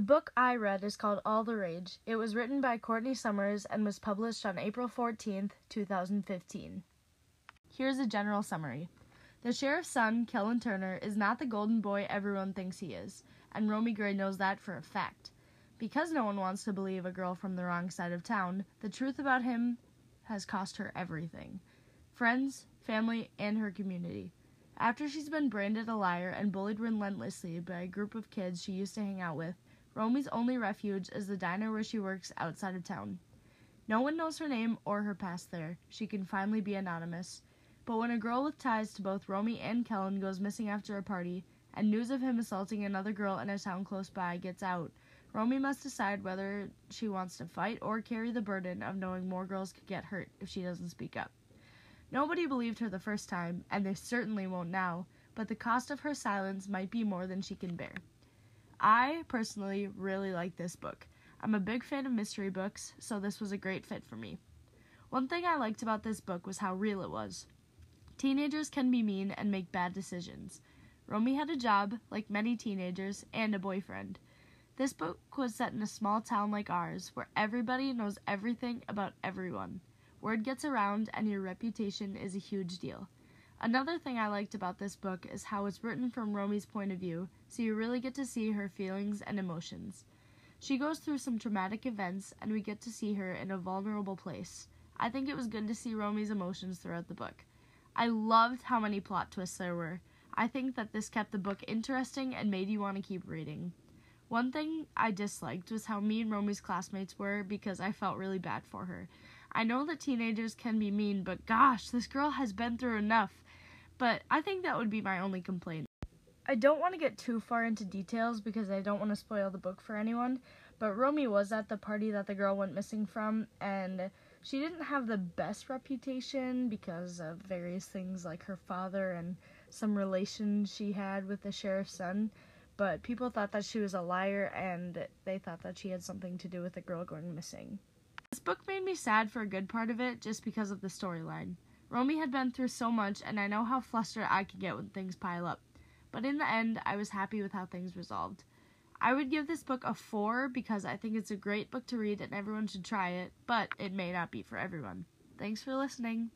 The book I read is called All the Rage. It was written by Courtney Summers and was published on April 14th, 2015. Here's a general summary. The sheriff's son, Kellan Turner, is not the golden boy everyone thinks he is, and Romy Grey knows that for a fact. Because no one wants to believe a girl from the wrong side of town, the truth about him has cost her everything friends, family, and her community. After she's been branded a liar and bullied relentlessly by a group of kids she used to hang out with, Romy's only refuge is the diner where she works outside of town. No one knows her name or her past there. She can finally be anonymous. But when a girl with ties to both Romy and Kellan goes missing after a party, and news of him assaulting another girl in a town close by gets out, Romy must decide whether she wants to fight or carry the burden of knowing more girls could get hurt if she doesn't speak up. Nobody believed her the first time, and they certainly won't now, but the cost of her silence might be more than she can bear. I personally really like this book. I'm a big fan of mystery books, so this was a great fit for me. One thing I liked about this book was how real it was. Teenagers can be mean and make bad decisions. Romy had a job, like many teenagers, and a boyfriend. This book was set in a small town like ours, where everybody knows everything about everyone. Word gets around, and your reputation is a huge deal. Another thing I liked about this book is how it's written from Romy's point of view, so you really get to see her feelings and emotions. She goes through some traumatic events, and we get to see her in a vulnerable place. I think it was good to see Romy's emotions throughout the book. I loved how many plot twists there were. I think that this kept the book interesting and made you want to keep reading. One thing I disliked was how mean Romy's classmates were because I felt really bad for her. I know that teenagers can be mean, but gosh, this girl has been through enough. But I think that would be my only complaint. I don't want to get too far into details because I don't want to spoil the book for anyone, but Romy was at the party that the girl went missing from, and she didn't have the best reputation because of various things like her father and some relation she had with the sheriff's son but people thought that she was a liar and they thought that she had something to do with the girl going missing. This book made me sad for a good part of it just because of the storyline. Romy had been through so much, and I know how flustered I can get when things pile up. But in the end, I was happy with how things resolved. I would give this book a 4 because I think it's a great book to read and everyone should try it, but it may not be for everyone. Thanks for listening.